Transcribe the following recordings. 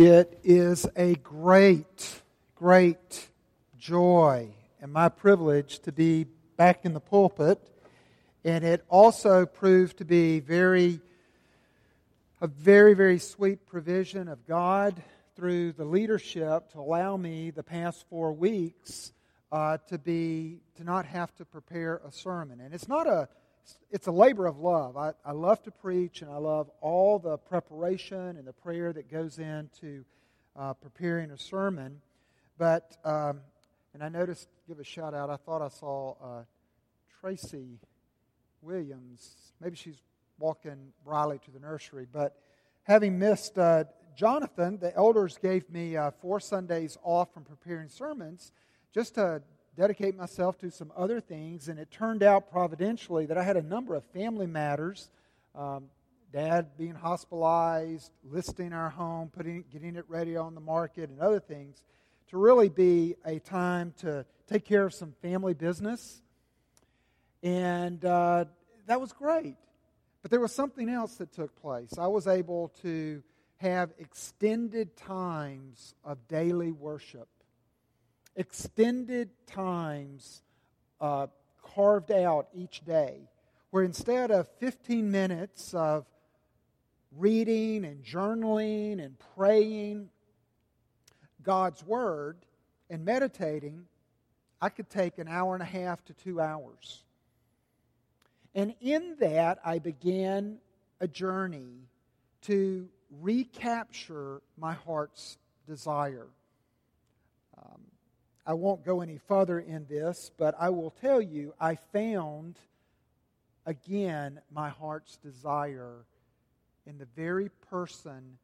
It is a great, great joy and my privilege to be back in the pulpit. And it also proved to be very, a very, very sweet provision of God through the leadership to allow me the past four weeks uh, to be to not have to prepare a sermon. And it's not a it's a labor of love. I, I love to preach, and I love all the preparation and the prayer that goes into uh, preparing a sermon. But, um, and I noticed, give a shout out, I thought I saw uh, Tracy Williams. Maybe she's walking Briley to the nursery. But having missed uh, Jonathan, the elders gave me uh, four Sundays off from preparing sermons just to dedicate myself to some other things, and it turned out providentially that I had a number of family matters. Um, Dad being hospitalized, listing our home, putting, getting it ready on the market, and other things, to really be a time to take care of some family business. And uh, that was great. But there was something else that took place. I was able to have extended times of daily worship extended times uh, carved out each day, where instead of 15 minutes of reading and journaling and praying God's Word and meditating, I could take an hour and a half to two hours. And in that, I began a journey to recapture my heart's desire. Um, I won't go any further in this, but I will tell you I found again my heart's desire in the very person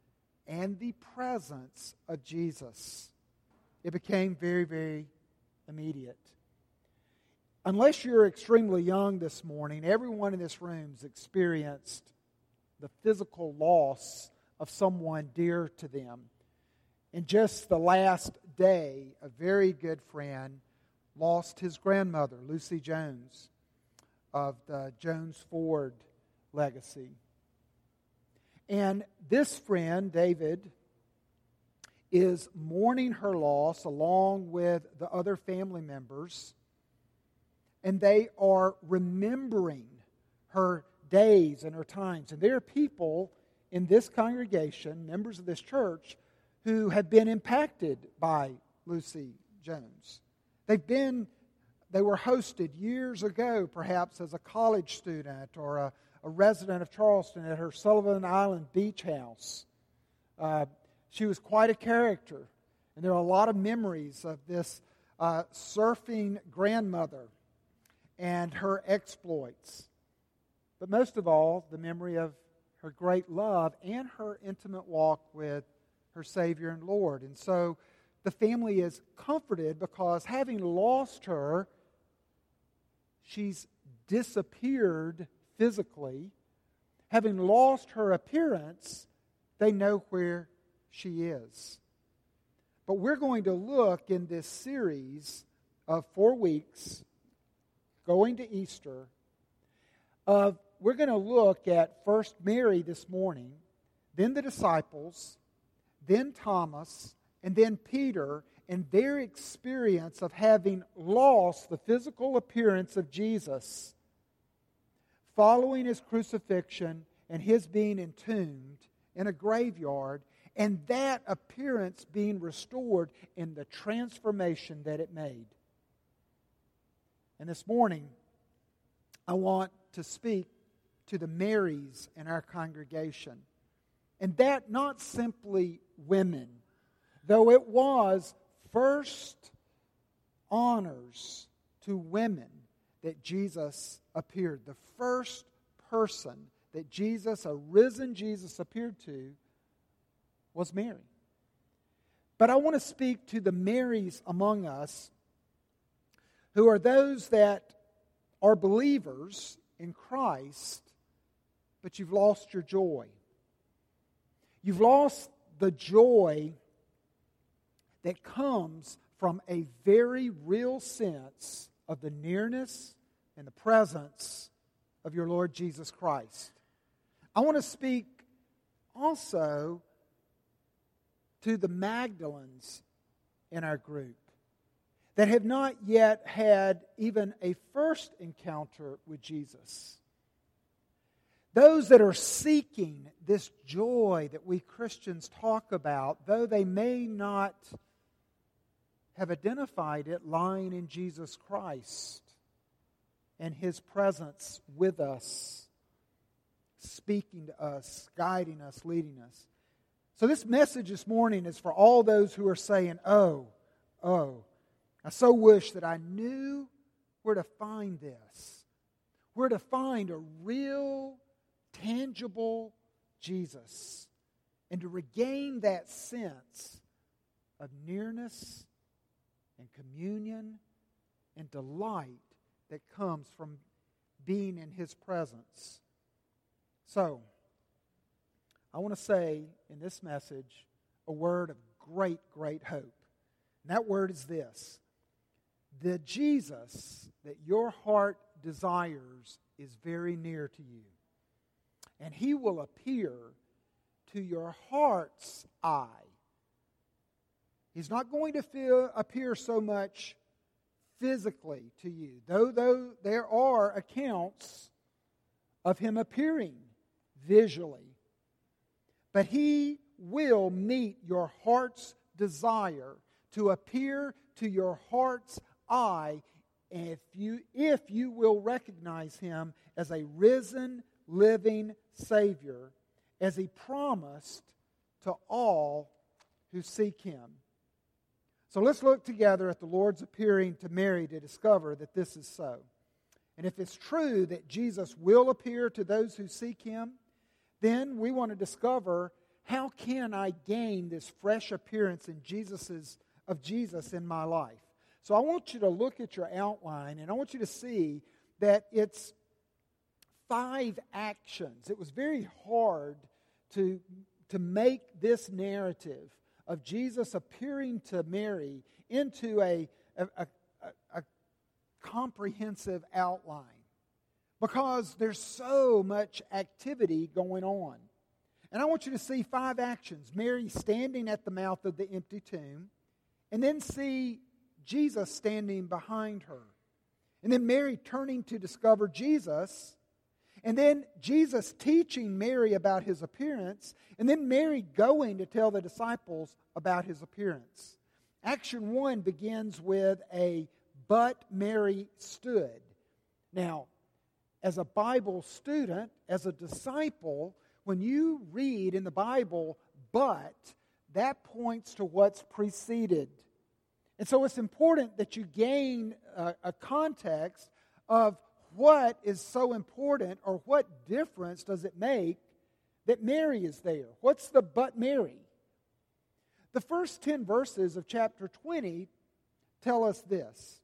and the presence of Jesus. It became very, very immediate. Unless you're extremely young this morning, everyone in this room's experienced the physical loss of someone dear to them. In just the last day, a very good friend lost his grandmother, Lucy Jones, of the Jones Ford legacy. And this friend, David, is mourning her loss along with the other family members, and they are remembering her days and her times. And there are people in this congregation, members of this church, who have been impacted by Lucy Jones. They've been, they were hosted years ago, perhaps as a college student or a, a resident of Charleston at her Sullivan Island beach house. Uh, she was quite a character, and there are a lot of memories of this uh, surfing grandmother and her exploits. But most of all, the memory of her great love and her intimate walk with her Savior and Lord. And so the family is comforted because having lost her, she's disappeared physically. Having lost her appearance, they know where she is. But we're going to look in this series of four weeks, going to Easter, of we're going to look at first Mary this morning, then the disciples, then Thomas, and then Peter, and their experience of having lost the physical appearance of Jesus following his crucifixion and his being entombed in a graveyard, and that appearance being restored in the transformation that it made. And this morning, I want to speak to the Marys in our congregation. And that not simply women, though it was first honors to women that Jesus appeared. The first person that Jesus, a risen Jesus, appeared to was Mary. But I want to speak to the Marys among us who are those that are believers in Christ, but you've lost your joy. You've lost the joy that comes from a very real sense of the nearness and the presence of your Lord Jesus Christ. I want to speak also to the Magdalens in our group that have not yet had even a first encounter with Jesus. Those that are seeking this joy that we Christians talk about, though they may not have identified it lying in Jesus Christ and His presence with us, speaking to us, guiding us, leading us. So, this message this morning is for all those who are saying, Oh, oh, I so wish that I knew where to find this, where to find a real, tangible Jesus, and to regain that sense of nearness and communion and delight that comes from being in His presence. So, I want to say in this message a word of great, great hope. And that word is this the Jesus that your heart desires is very near to you. And he will appear to your heart's eye. He's not going to feel, appear so much physically to you, though, though there are accounts of him appearing visually. But he will meet your heart's desire to appear to your heart's eye if you, if you will recognize him as a risen, living Savior, as he promised to all who seek him. So let's look together at the Lord's appearing to Mary to discover that this is so. And if it's true that Jesus will appear to those who seek him, then we want to discover how can I gain this fresh appearance in Jesus's, of Jesus in my life? So I want you to look at your outline and I want you to see that it's five actions. It was very hard to, to make this narrative of Jesus appearing to Mary into a, a, a, a comprehensive outline because there's so much activity going on. And I want you to see five actions Mary standing at the mouth of the empty tomb, and then see Jesus standing behind her. And then Mary turning to discover Jesus. And then Jesus teaching Mary about his appearance. And then Mary going to tell the disciples about his appearance. Action one begins with a but Mary stood. Now, as a Bible student, as a disciple, when you read in the Bible, but, that points to what's preceded. And so it's important that you gain a, a context of what is so important or what difference does it make that Mary is there. What's the but Mary? The first 10 verses of chapter 20 tell us this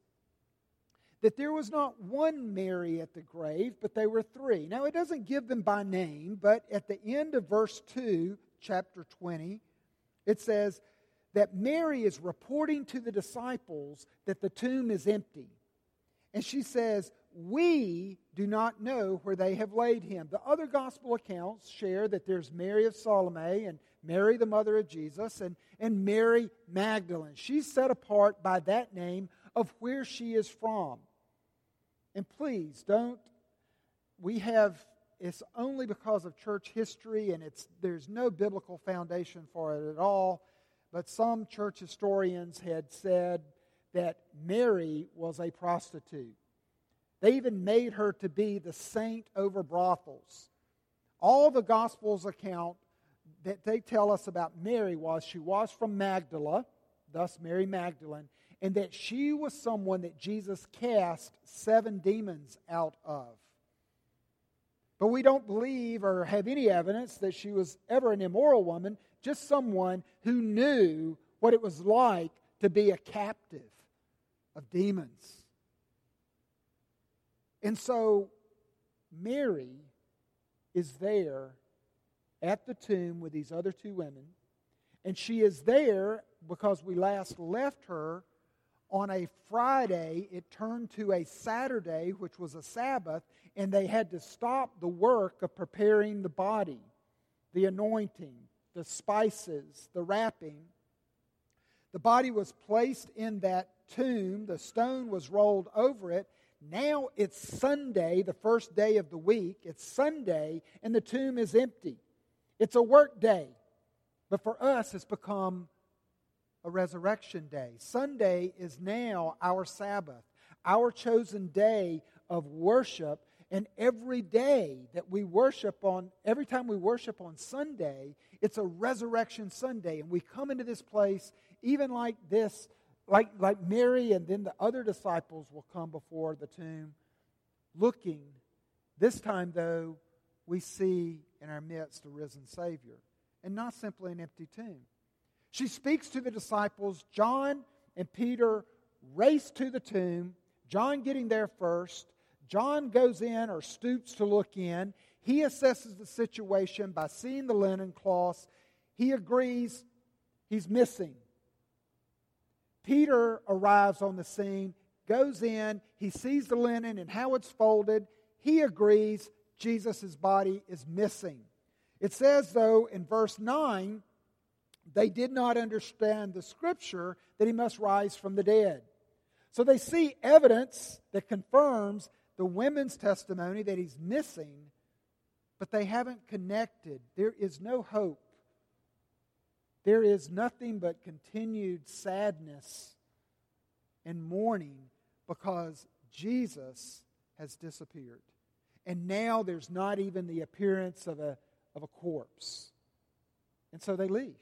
that there was not one Mary at the grave, but they were three. Now, it doesn't give them by name, but at the end of verse 2, chapter 20, it says, that Mary is reporting to the disciples that the tomb is empty. And she says, We do not know where they have laid him. The other gospel accounts share that there's Mary of Salome and Mary, the mother of Jesus, and, and Mary Magdalene. She's set apart by that name of where she is from. And please don't, we have, it's only because of church history and it's, there's no biblical foundation for it at all but some church historians had said that Mary was a prostitute. They even made her to be the saint over brothels. All the Gospels account that they tell us about Mary was she was from Magdala, thus Mary Magdalene, and that she was someone that Jesus cast seven demons out of. But we don't believe or have any evidence that she was ever an immoral woman just someone who knew what it was like to be a captive of demons. And so Mary is there at the tomb with these other two women, and she is there because we last left her on a Friday. It turned to a Saturday, which was a Sabbath, and they had to stop the work of preparing the body, the anointing, the spices, the wrapping. The body was placed in that tomb, the stone was rolled over it. Now it's Sunday, the first day of the week. It's Sunday, and the tomb is empty. It's a work day. But for us, it's become a resurrection day. Sunday is now our Sabbath, our chosen day of worship. And every day that we worship on, every time we worship on Sunday, it's a resurrection Sunday. And we come into this place, even like this, like, like Mary and then the other disciples will come before the tomb looking. This time, though, we see in our midst a risen Savior and not simply an empty tomb. She speaks to the disciples. John and Peter race to the tomb, John getting there first. John goes in or stoops to look in. He assesses the situation by seeing the linen cloths. He agrees he's missing. Peter arrives on the scene, goes in, he sees the linen and how it's folded. He agrees Jesus' body is missing. It says, though, in verse 9, they did not understand the scripture that he must rise from the dead. So they see evidence that confirms the women's testimony that he's missing, but they haven't connected. There is no hope. There is nothing but continued sadness and mourning because Jesus has disappeared. And now there's not even the appearance of a, of a corpse. And so they leave.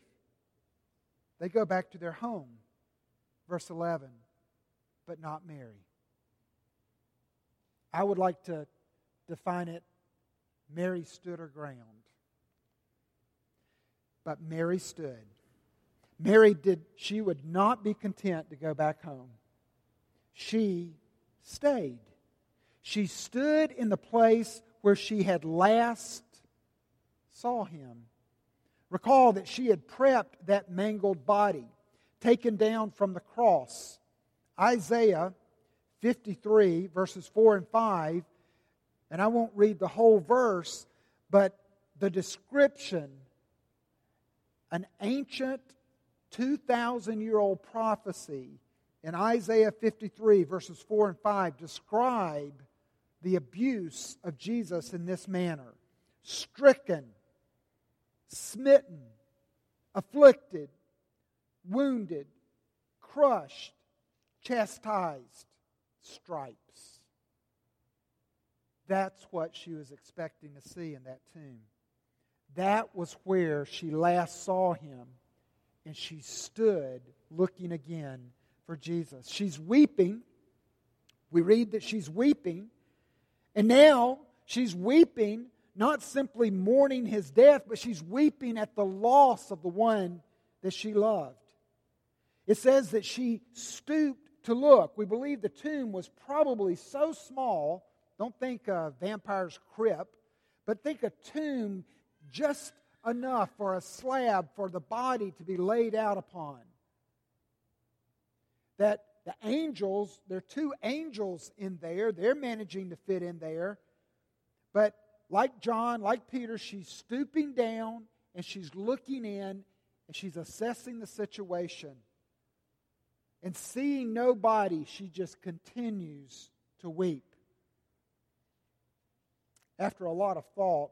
They go back to their home. Verse 11, but not Mary. I would like to define it Mary stood her ground. But Mary stood. Mary did she would not be content to go back home. She stayed. She stood in the place where she had last saw him. Recall that she had prepped that mangled body taken down from the cross. Isaiah 53, verses 4 and 5, and I won't read the whole verse, but the description, an ancient 2,000 year old prophecy in Isaiah 53, verses 4 and 5, describe the abuse of Jesus in this manner stricken smitten, afflicted, wounded, crushed, chastised, stripes. That's what she was expecting to see in that tomb. That was where she last saw him, and she stood looking again for Jesus. She's weeping. We read that she's weeping, and now she's weeping not simply mourning his death, but she's weeping at the loss of the one that she loved. It says that she stooped to look. We believe the tomb was probably so small, don't think a vampire's crypt, but think a tomb just enough for a slab for the body to be laid out upon. That the angels, there are two angels in there, they're managing to fit in there, but like John, like Peter, she's stooping down and she's looking in and she's assessing the situation. And seeing nobody, she just continues to weep. After a lot of thought,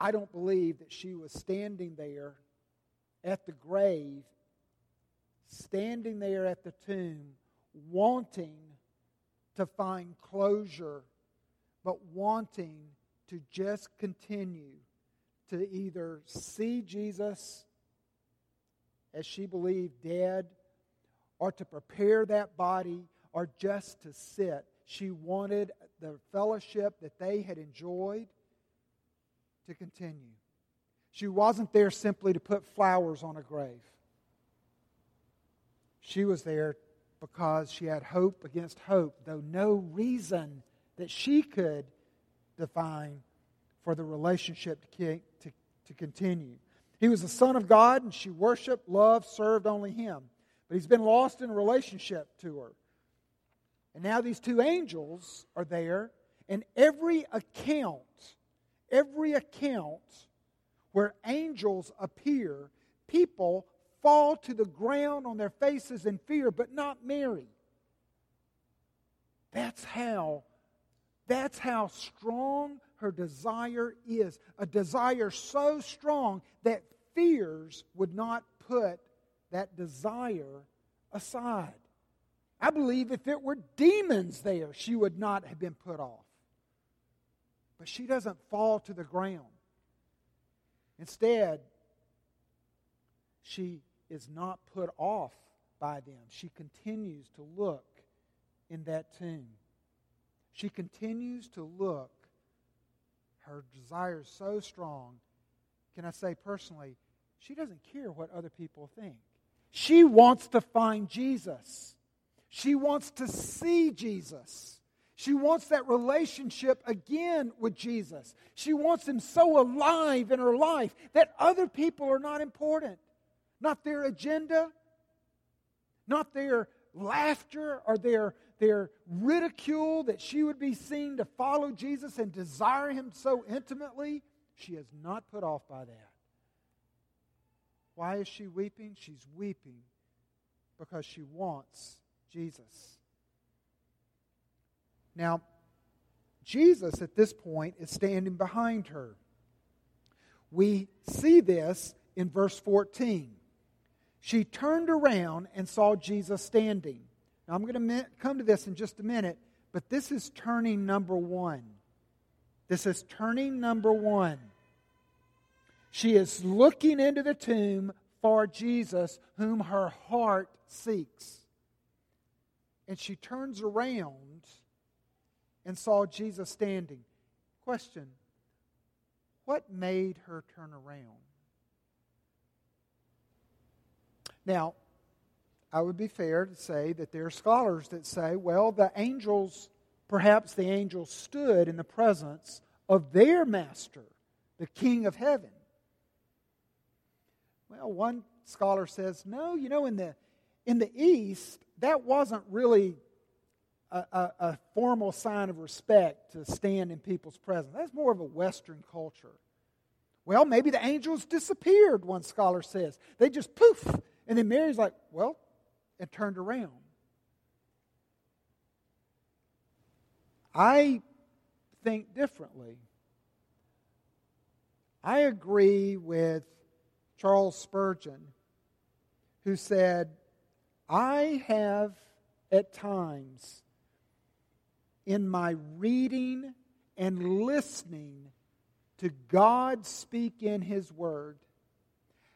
I don't believe that she was standing there at the grave, standing there at the tomb, wanting to find closure but wanting to just continue to either see Jesus as she believed dead, or to prepare that body, or just to sit. She wanted the fellowship that they had enjoyed to continue. She wasn't there simply to put flowers on a grave. She was there because she had hope against hope, though no reason that she could define for the relationship to, to, to continue. He was the Son of God, and she worshiped, loved, served only Him. But he's been lost in relationship to her. And now these two angels are there, and every account, every account where angels appear, people fall to the ground on their faces in fear, but not Mary. That's how that's how strong her desire is. A desire so strong that fears would not put that desire aside. I believe if it were demons there, she would not have been put off. But she doesn't fall to the ground. Instead, she is not put off by them. She continues to look in that tomb. She continues to look. Her desire is so strong. Can I say personally, she doesn't care what other people think. She wants to find Jesus. She wants to see Jesus. She wants that relationship again with Jesus. She wants him so alive in her life that other people are not important. Not their agenda, not their laughter or their, their ridicule that she would be seen to follow Jesus and desire him so intimately. She is not put off by that. Why is she weeping? She's weeping because she wants Jesus. Now, Jesus at this point is standing behind her. We see this in verse 14. She turned around and saw Jesus standing. Now, I'm going to come to this in just a minute, but this is turning number one. This is turning number one. She is looking into the tomb for Jesus, whom her heart seeks. And she turns around and saw Jesus standing. Question What made her turn around? Now, I would be fair to say that there are scholars that say, well, the angels, perhaps the angels stood in the presence of their master, the King of heaven. Well, one scholar says, no, you know, in the, in the East, that wasn't really a, a, a formal sign of respect to stand in people's presence. That's more of a Western culture. Well, maybe the angels disappeared, one scholar says. They just poof and then Mary's like, well, and turned around. I think differently. I agree with Charles Spurgeon, who said, I have at times in my reading and listening to God speak in His Word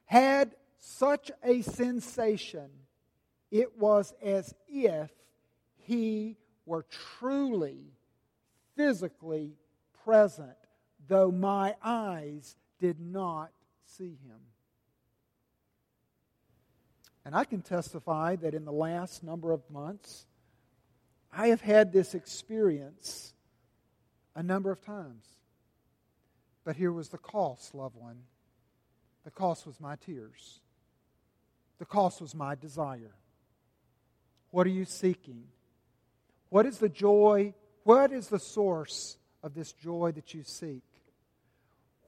had such a sensation, it was as if he were truly, physically present, though my eyes did not see him. And I can testify that in the last number of months, I have had this experience a number of times. But here was the cost, loved one. The cost was my tears. The cost was my desire. What are you seeking? What is the joy? What is the source of this joy that you seek?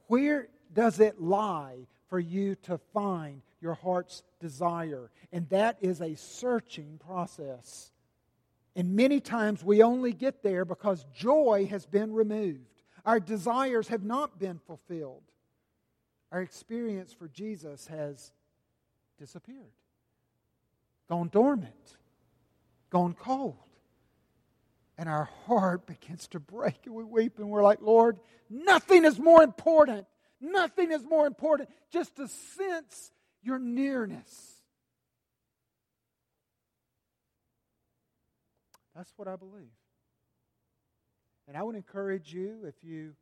Where does it lie for you to find your heart's desire? And that is a searching process. And many times we only get there because joy has been removed. Our desires have not been fulfilled. Our experience for Jesus has disappeared, gone dormant, gone cold. And our heart begins to break and we weep and we're like, Lord, nothing is more important. Nothing is more important just to sense your nearness. That's what I believe. And I would encourage you, if you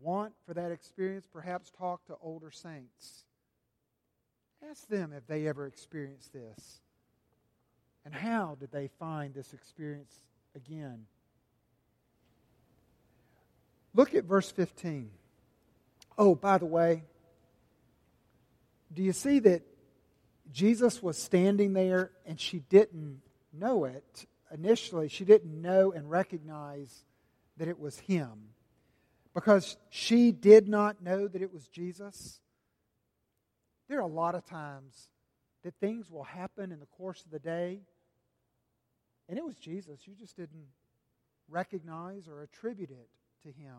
want for that experience, perhaps talk to older saints Ask them if they ever experienced this. And how did they find this experience again? Look at verse 15. Oh, by the way, do you see that Jesus was standing there and she didn't know it initially? She didn't know and recognize that it was him because she did not know that it was Jesus. There are a lot of times that things will happen in the course of the day. And it was Jesus. You just didn't recognize or attribute it to him.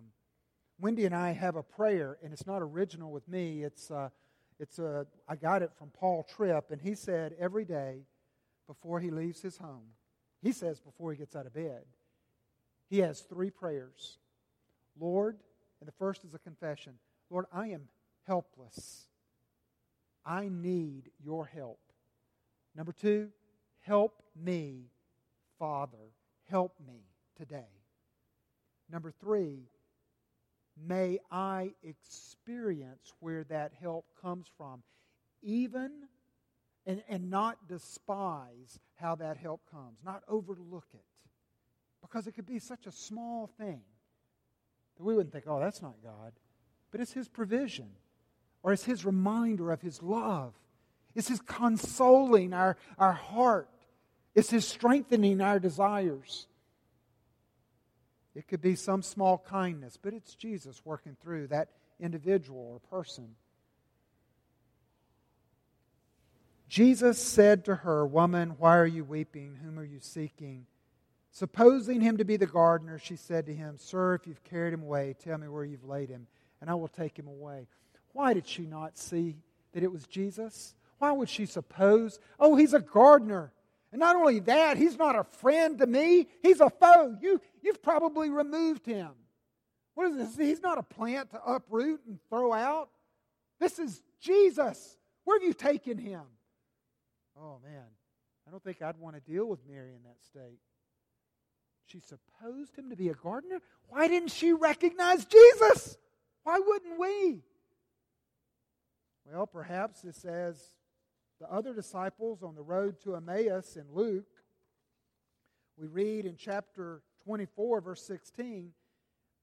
Wendy and I have a prayer, and it's not original with me. It's, uh, it's a, I got it from Paul Tripp, and he said every day before he leaves his home, he says before he gets out of bed, he has three prayers. Lord, and the first is a confession Lord, I am helpless. I need your help. Number two, help me, Father. Help me today. Number three, may I experience where that help comes from, even and, and not despise how that help comes, not overlook it. Because it could be such a small thing that we wouldn't think, oh, that's not God. But it's His provision, or it's His reminder of His love. It's His consoling our, our heart, it's His strengthening our desires. It could be some small kindness, but it's Jesus working through that individual or person. Jesus said to her, Woman, why are you weeping? Whom are you seeking? Supposing him to be the gardener, she said to him, Sir, if you've carried him away, tell me where you've laid him, and I will take him away. Why did she not see that it was Jesus? Why would she suppose, Oh, he's a gardener? And not only that, he's not a friend to me, he's a foe. You, you've probably removed him. What is this? He's not a plant to uproot and throw out. This is Jesus. Where have you taken him? Oh, man. I don't think I'd want to deal with Mary in that state. She supposed him to be a gardener. Why didn't she recognize Jesus? Why wouldn't we? Well, perhaps it says the other disciples on the road to Emmaus in Luke. We read in chapter 24, verse 16,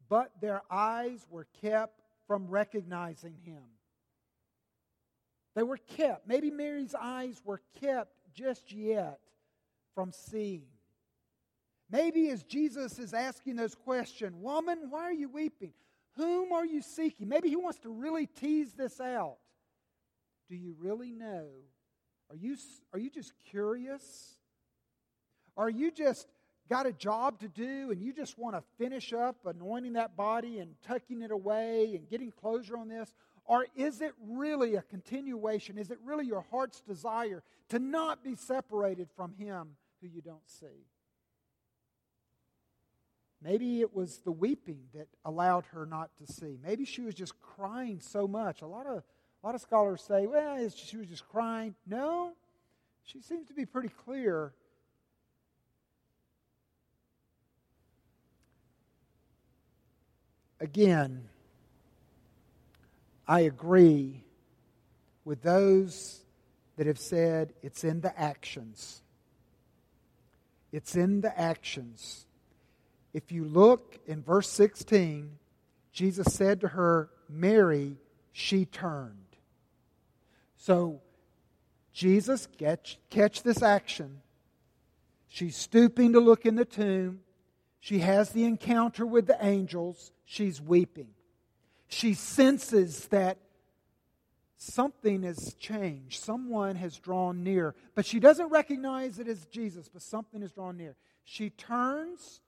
but their eyes were kept from recognizing him. They were kept. Maybe Mary's eyes were kept just yet from seeing. Maybe as Jesus is asking those questions, Woman, why are you weeping? Whom are you seeking? Maybe he wants to really tease this out. Do you really know are you, are you just curious? Are you just got a job to do and you just want to finish up anointing that body and tucking it away and getting closure on this? Or is it really a continuation? Is it really your heart's desire to not be separated from Him who you don't see? Maybe it was the weeping that allowed her not to see. Maybe she was just crying so much. A lot of a lot of scholars say, well, she was just crying. No, she seems to be pretty clear. Again, I agree with those that have said it's in the actions. It's in the actions. If you look in verse 16, Jesus said to her, Mary, she turned. So, Jesus, catch, catch this action. She's stooping to look in the tomb. She has the encounter with the angels. She's weeping. She senses that something has changed. Someone has drawn near. But she doesn't recognize it as Jesus, but something has drawn near. She turns.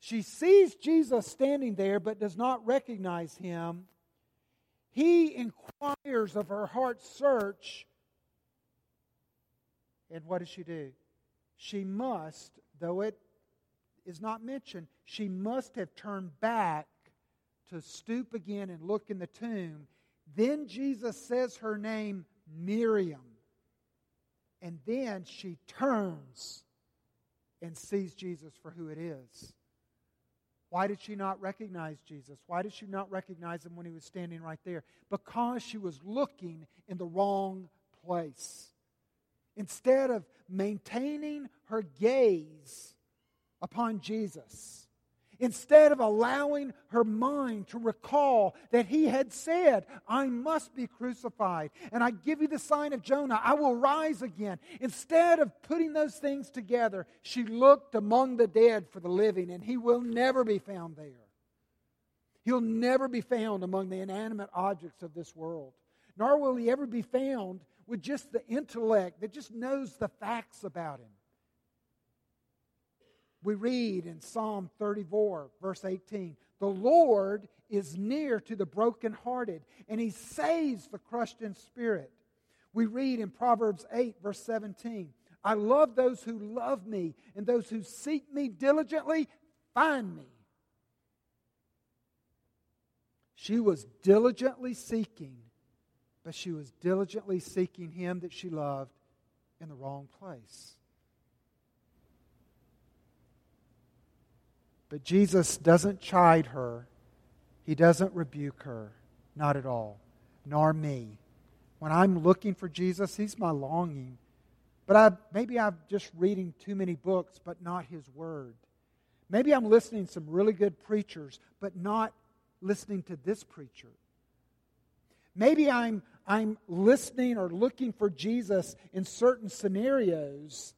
She sees Jesus standing there, but does not recognize him. He inquires of her heart's search. And what does she do? She must, though it is not mentioned, she must have turned back to stoop again and look in the tomb. Then Jesus says her name, Miriam. And then she turns and sees Jesus for who it is. Why did she not recognize Jesus? Why did she not recognize him when he was standing right there? Because she was looking in the wrong place. Instead of maintaining her gaze upon Jesus, instead of allowing her mind to recall that he had said, I must be crucified, and I give you the sign of Jonah, I will rise again. Instead of putting those things together, she looked among the dead for the living, and he will never be found there. He'll never be found among the inanimate objects of this world, nor will he ever be found with just the intellect that just knows the facts about him. We read in Psalm 34, verse 18 The Lord is near to the brokenhearted, and he saves the crushed in spirit. We read in Proverbs 8, verse 17 I love those who love me, and those who seek me diligently find me. She was diligently seeking, but she was diligently seeking him that she loved in the wrong place. But Jesus doesn't chide her, he doesn't rebuke her, not at all, nor me. When I'm looking for Jesus, he's my longing. But I, maybe I'm just reading too many books, but not his word. Maybe I'm listening to some really good preachers, but not listening to this preacher. Maybe I'm, I'm listening or looking for Jesus in certain scenarios,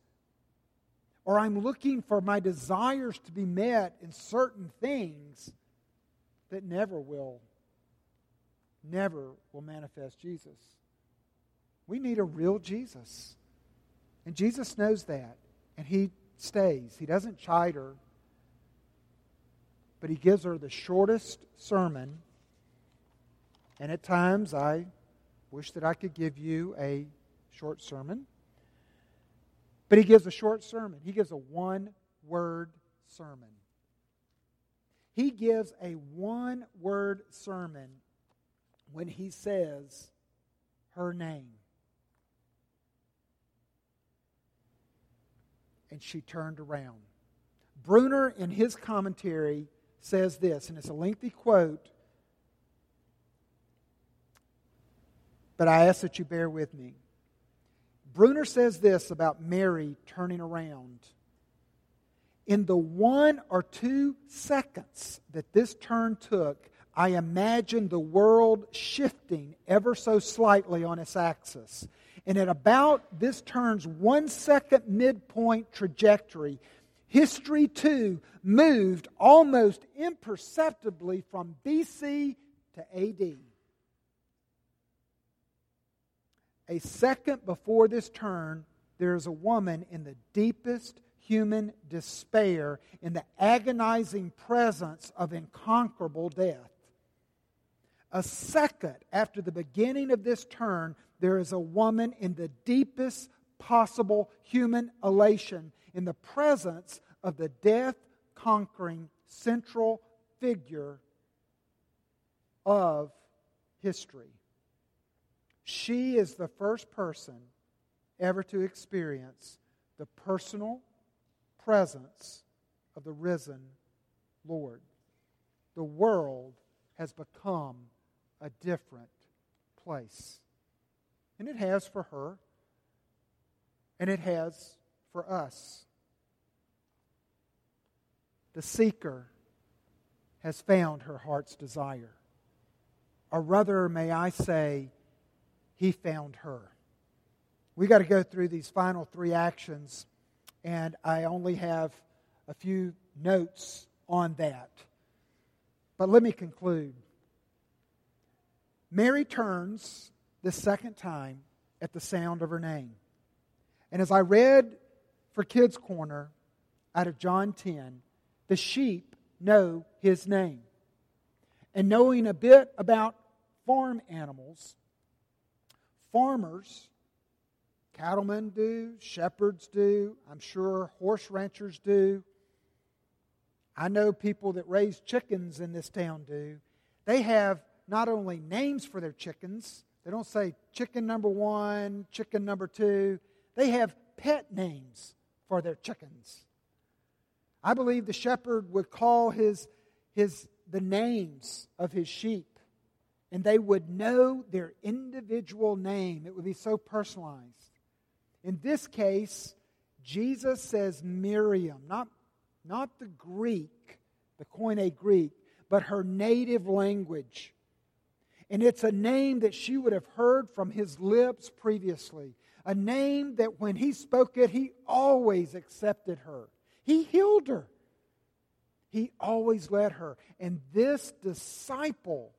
or I'm looking for my desires to be met in certain things that never will, never will manifest Jesus. We need a real Jesus. And Jesus knows that. And he stays. He doesn't chide her but he gives her the shortest sermon. And at times, I wish that I could give you a short sermon. But he gives a short sermon. He gives a one word sermon. He gives a one word sermon when he says her name. And she turned around. Bruner, in his commentary, says this, and it's a lengthy quote, but I ask that you bear with me. Bruner says this about Mary turning around. In the one or two seconds that this turn took, I imagine the world shifting ever so slightly on its axis. And at about this turn's one second midpoint trajectory, history too moved almost imperceptibly from BC to AD. A second before this turn, there is a woman in the deepest human despair, in the agonizing presence of incomparable death. A second after the beginning of this turn, there is a woman in the deepest possible human elation in the presence of the death conquering central figure of history. She is the first person ever to experience the personal presence of the risen Lord. The world has become a different place. And it has for her, and it has for us. The seeker has found her heart's desire. Or rather, may I say, he found her. We got to go through these final three actions, and I only have a few notes on that. But let me conclude. Mary turns the second time at the sound of her name. And as I read for Kids Corner out of John 10, the sheep know his name. And knowing a bit about farm animals, farmers, cattlemen do, shepherds do, I'm sure horse ranchers do. I know people that raise chickens in this town do. They have not only names for their chickens, they don't say chicken number one, chicken number two, they have pet names for their chickens. I believe the shepherd would call his, his, the names of his sheep, and they would know their individual name. It would be so personalized. In this case, Jesus says Miriam, not, not the Greek, the Koine Greek, but her native language. And it's a name that she would have heard from his lips previously. A name that when he spoke it, he always accepted her. He healed her. He always led her. And this disciple,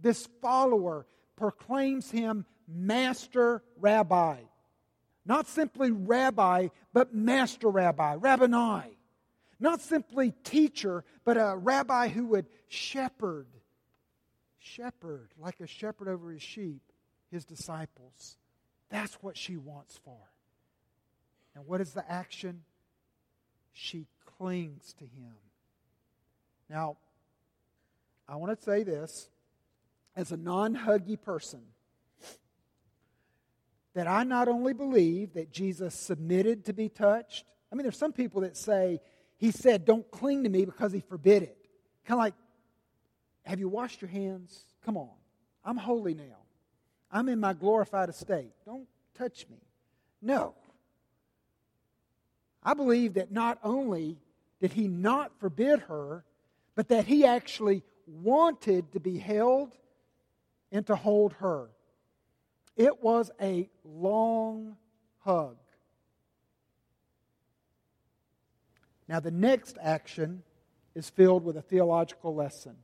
this follower, proclaims him Master, rabbi. Not simply rabbi, but master rabbi, rabboni. Not simply teacher, but a rabbi who would shepherd, shepherd, like a shepherd over his sheep, his disciples. That's what she wants for. And what is the action? She clings to him. Now, I want to say this as a non huggy person that I not only believe that Jesus submitted to be touched, I mean, there's some people that say, He said, Don't cling to me because He forbid it. Kind of like, Have you washed your hands? Come on. I'm holy now. I'm in my glorified estate. Don't touch me. No. I believe that not only did he not forbid her, but that he actually wanted to be held and to hold her. It was a long hug. Now, the next action is filled with a theological lesson.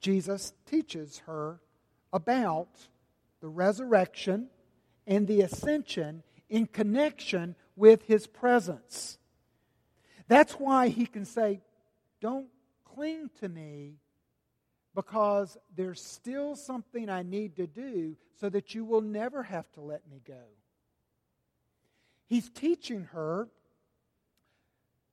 Jesus teaches her about the resurrection and the ascension in connection with his presence. That's why he can say, Don't cling to me because there's still something I need to do so that you will never have to let me go. He's teaching her,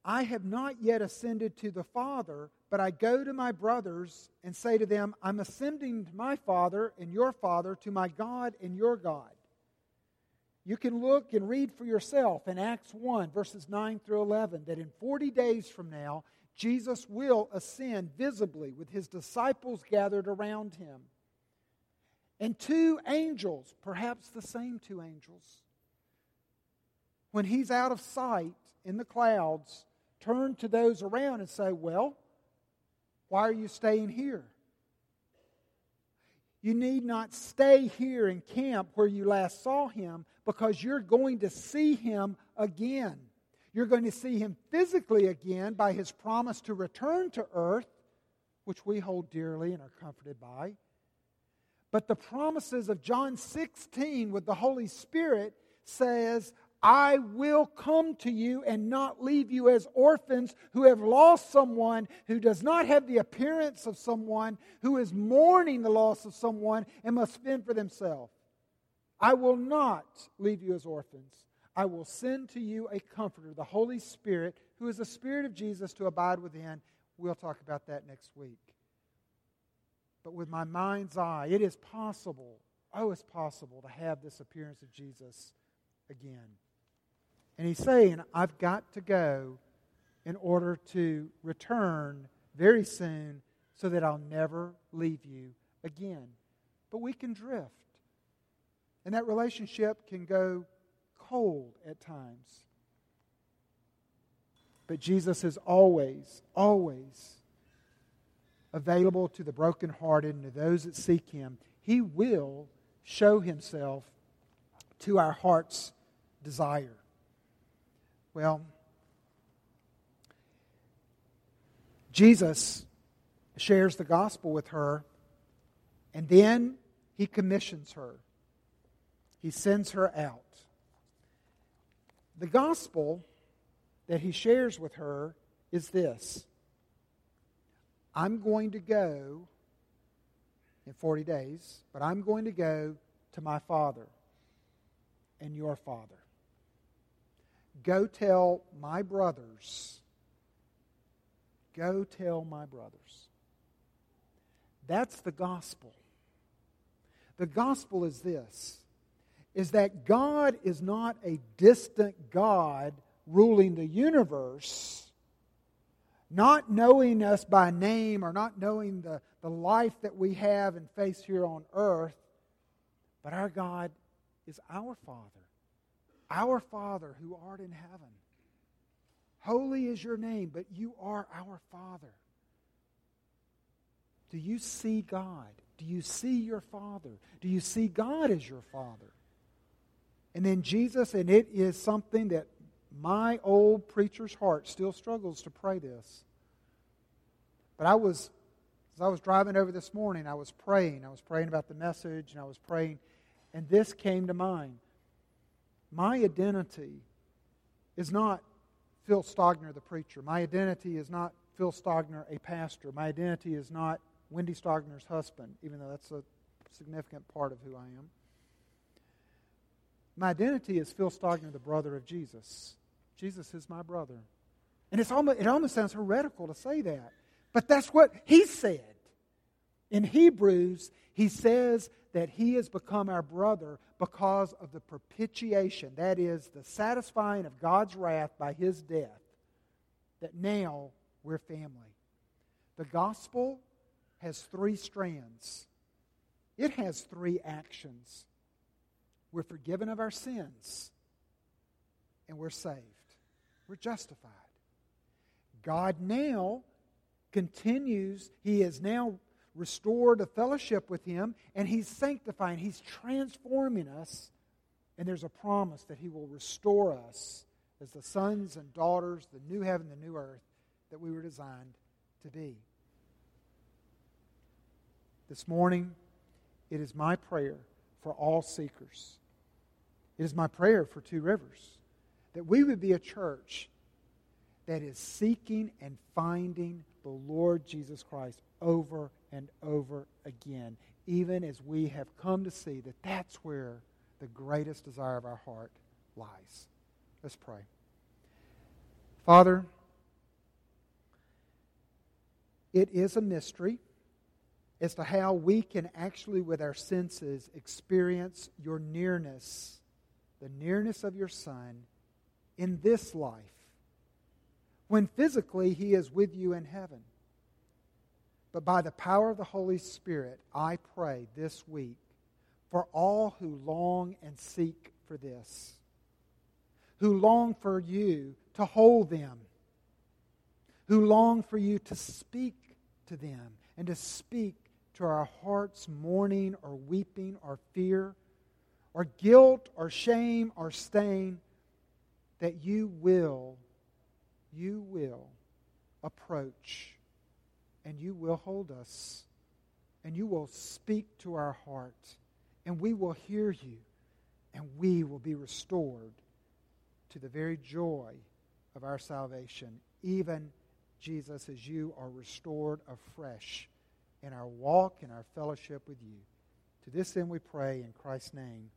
I have not yet ascended to the Father, but I go to my brothers and say to them, I'm ascending to my Father and your Father, to my God and your God. You can look and read for yourself in Acts 1, verses 9 through 11, that in 40 days from now, Jesus will ascend visibly with his disciples gathered around him. And two angels, perhaps the same two angels, when he's out of sight in the clouds, turn to those around and say, Well, why are you staying here? You need not stay here in camp where you last saw him because you're going to see him again. You're going to see him physically again by his promise to return to earth, which we hold dearly and are comforted by. But the promises of John 16 with the Holy Spirit says, I will come to you and not leave you as orphans who have lost someone, who does not have the appearance of someone, who is mourning the loss of someone and must fend for themselves. I will not leave you as orphans. I will send to you a comforter, the Holy Spirit, who is the Spirit of Jesus to abide within. We'll talk about that next week. But with my mind's eye, it is possible, oh, it's possible to have this appearance of Jesus again. And he's saying, I've got to go in order to return very soon so that I'll never leave you again. But we can drift. And that relationship can go cold at times. But Jesus is always, always available to the brokenhearted and to those that seek him. He will show himself to our heart's desire. Well, Jesus shares the gospel with her, and then he commissions her. He sends her out. The gospel that he shares with her is this I'm going to go in 40 days, but I'm going to go to my father and your father. Go tell my brothers. Go tell my brothers. That's the gospel. The gospel is this is that God is not a distant God ruling the universe, not knowing us by name or not knowing the, the life that we have and face here on earth, but our God is our Father. Our Father who art in heaven. Holy is your name, but you are our Father. Do you see God? Do you see your Father? Do you see God as your Father? And then Jesus, and it is something that my old preacher's heart still struggles to pray this. But I was, as I was driving over this morning, I was praying. I was praying about the message, and I was praying, and this came to mind. my identity is not Phil Stogner, the preacher. My identity is not Phil Stogner, a pastor. My identity is not Wendy Stogner's husband, even though that's a significant part of who I am. My identity is Phil Stogner, the brother of Jesus. Jesus is my brother. And it's almost, it almost sounds heretical to say that. But that's what he said. In Hebrews, he says that he has become our brother because of the propitiation, that is, the satisfying of God's wrath by his death, that now we're family. The gospel has three strands, it has three actions. We're forgiven of our sins, and we're saved. We're justified. God now continues, He is now restored a fellowship with Him, and He's sanctifying, He's transforming us, and there's a promise that He will restore us as the sons and daughters, the new heaven, the new earth that we were designed to be. This morning, it is my prayer for all seekers. It is my prayer for Two Rivers that we would be a church that is seeking and finding the Lord Jesus Christ over and over again, even as we have come to see that that's where the greatest desire of our heart lies. Let's pray. Father, it is a mystery as to how we can actually, with our senses, experience your nearness, the nearness of your Son, in this life, when physically He is with you in heaven. But by the power of the Holy Spirit, I pray this week for all who long and seek for this, who long for you to hold them, who long for you to speak to them and to speak to our hearts mourning or weeping or fear or guilt or shame or stain, that you will, you will approach and you will hold us and you will speak to our heart and we will hear you and we will be restored to the very joy of our salvation, even Jesus, as you are restored afresh in our walk and our fellowship with you. To this end we pray in Christ's name.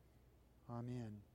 Amen.